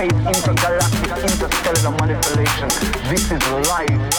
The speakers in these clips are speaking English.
And it don't mean that you don't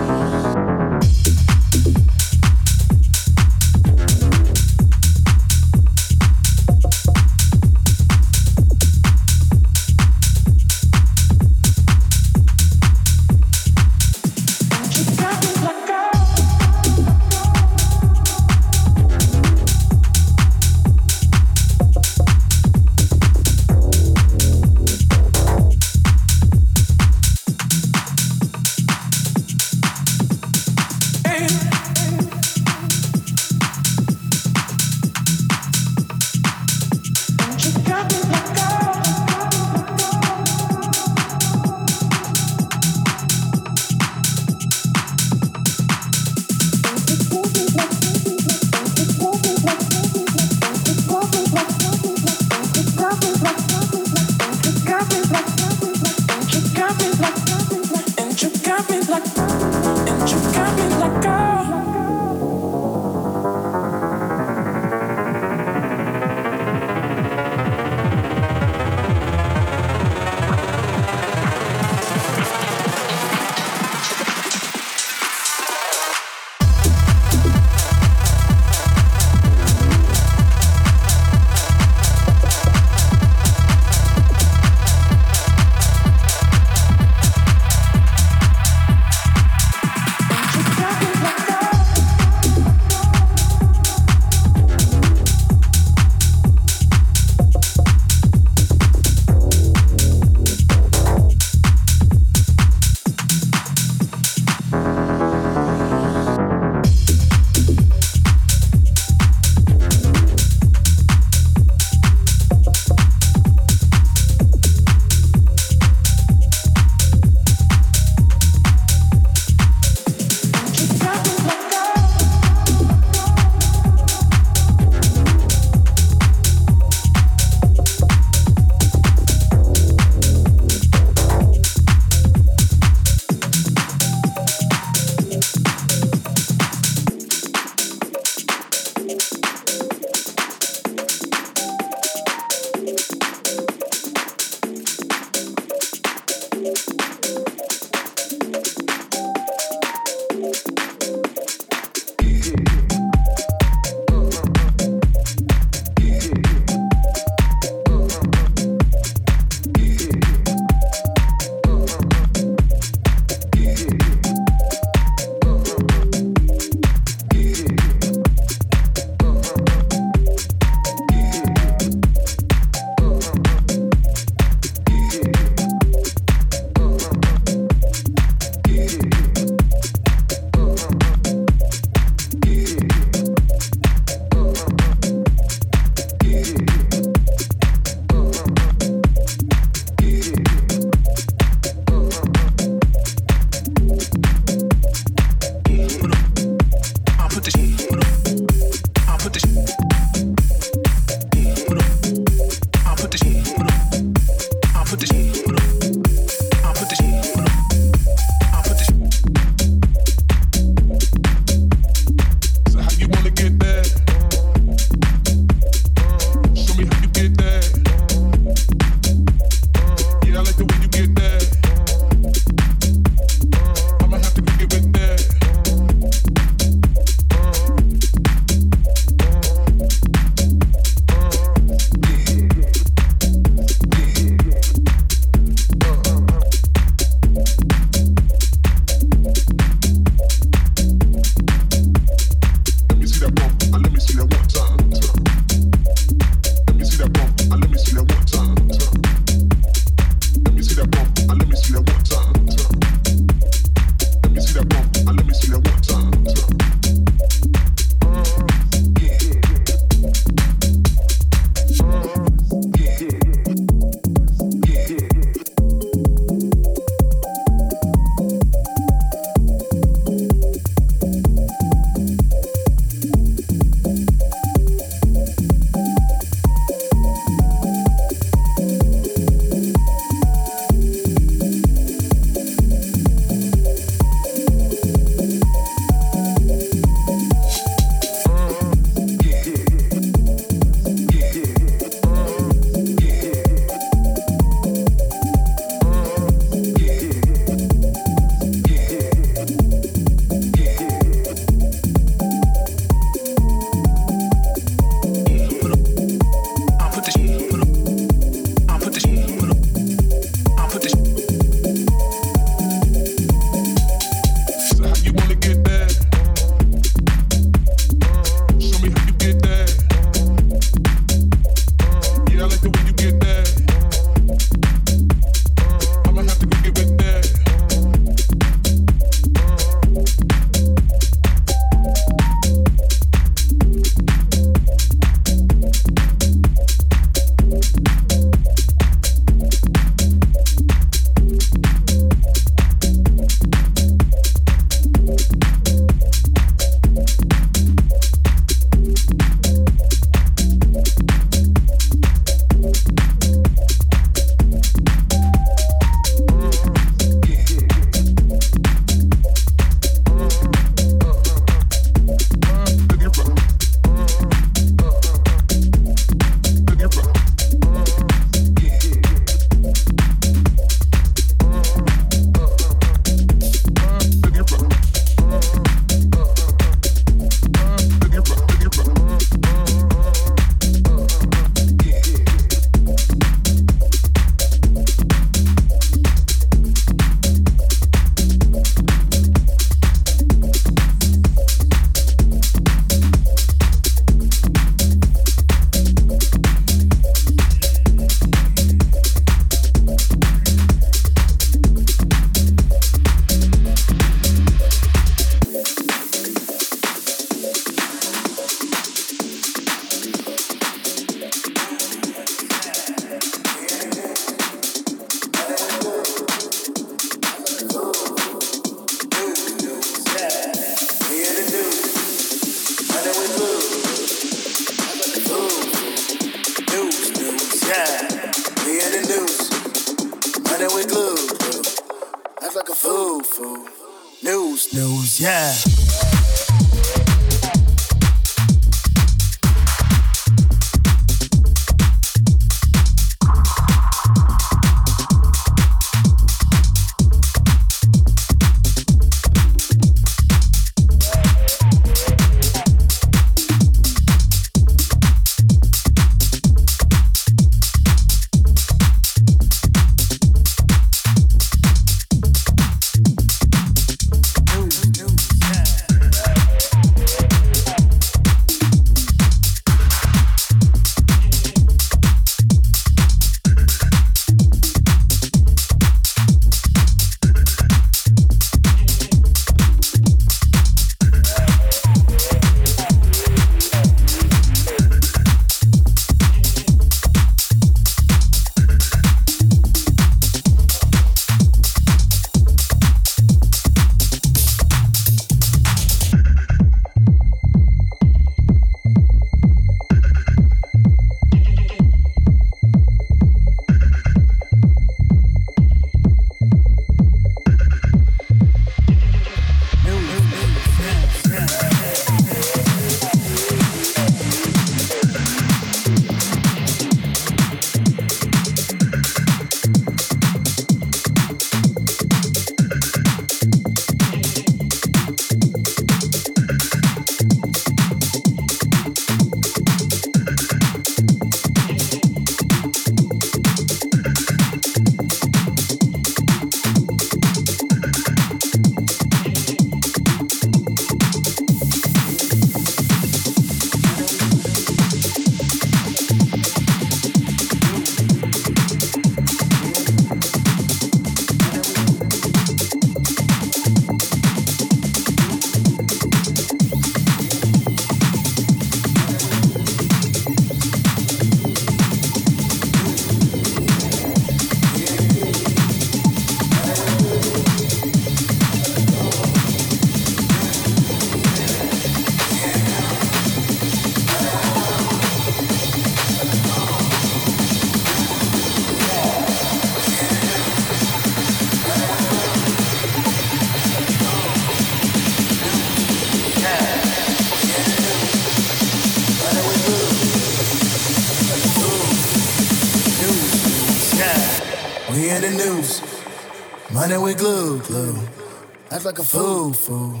like a fool, fool.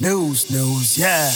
News, news, yeah.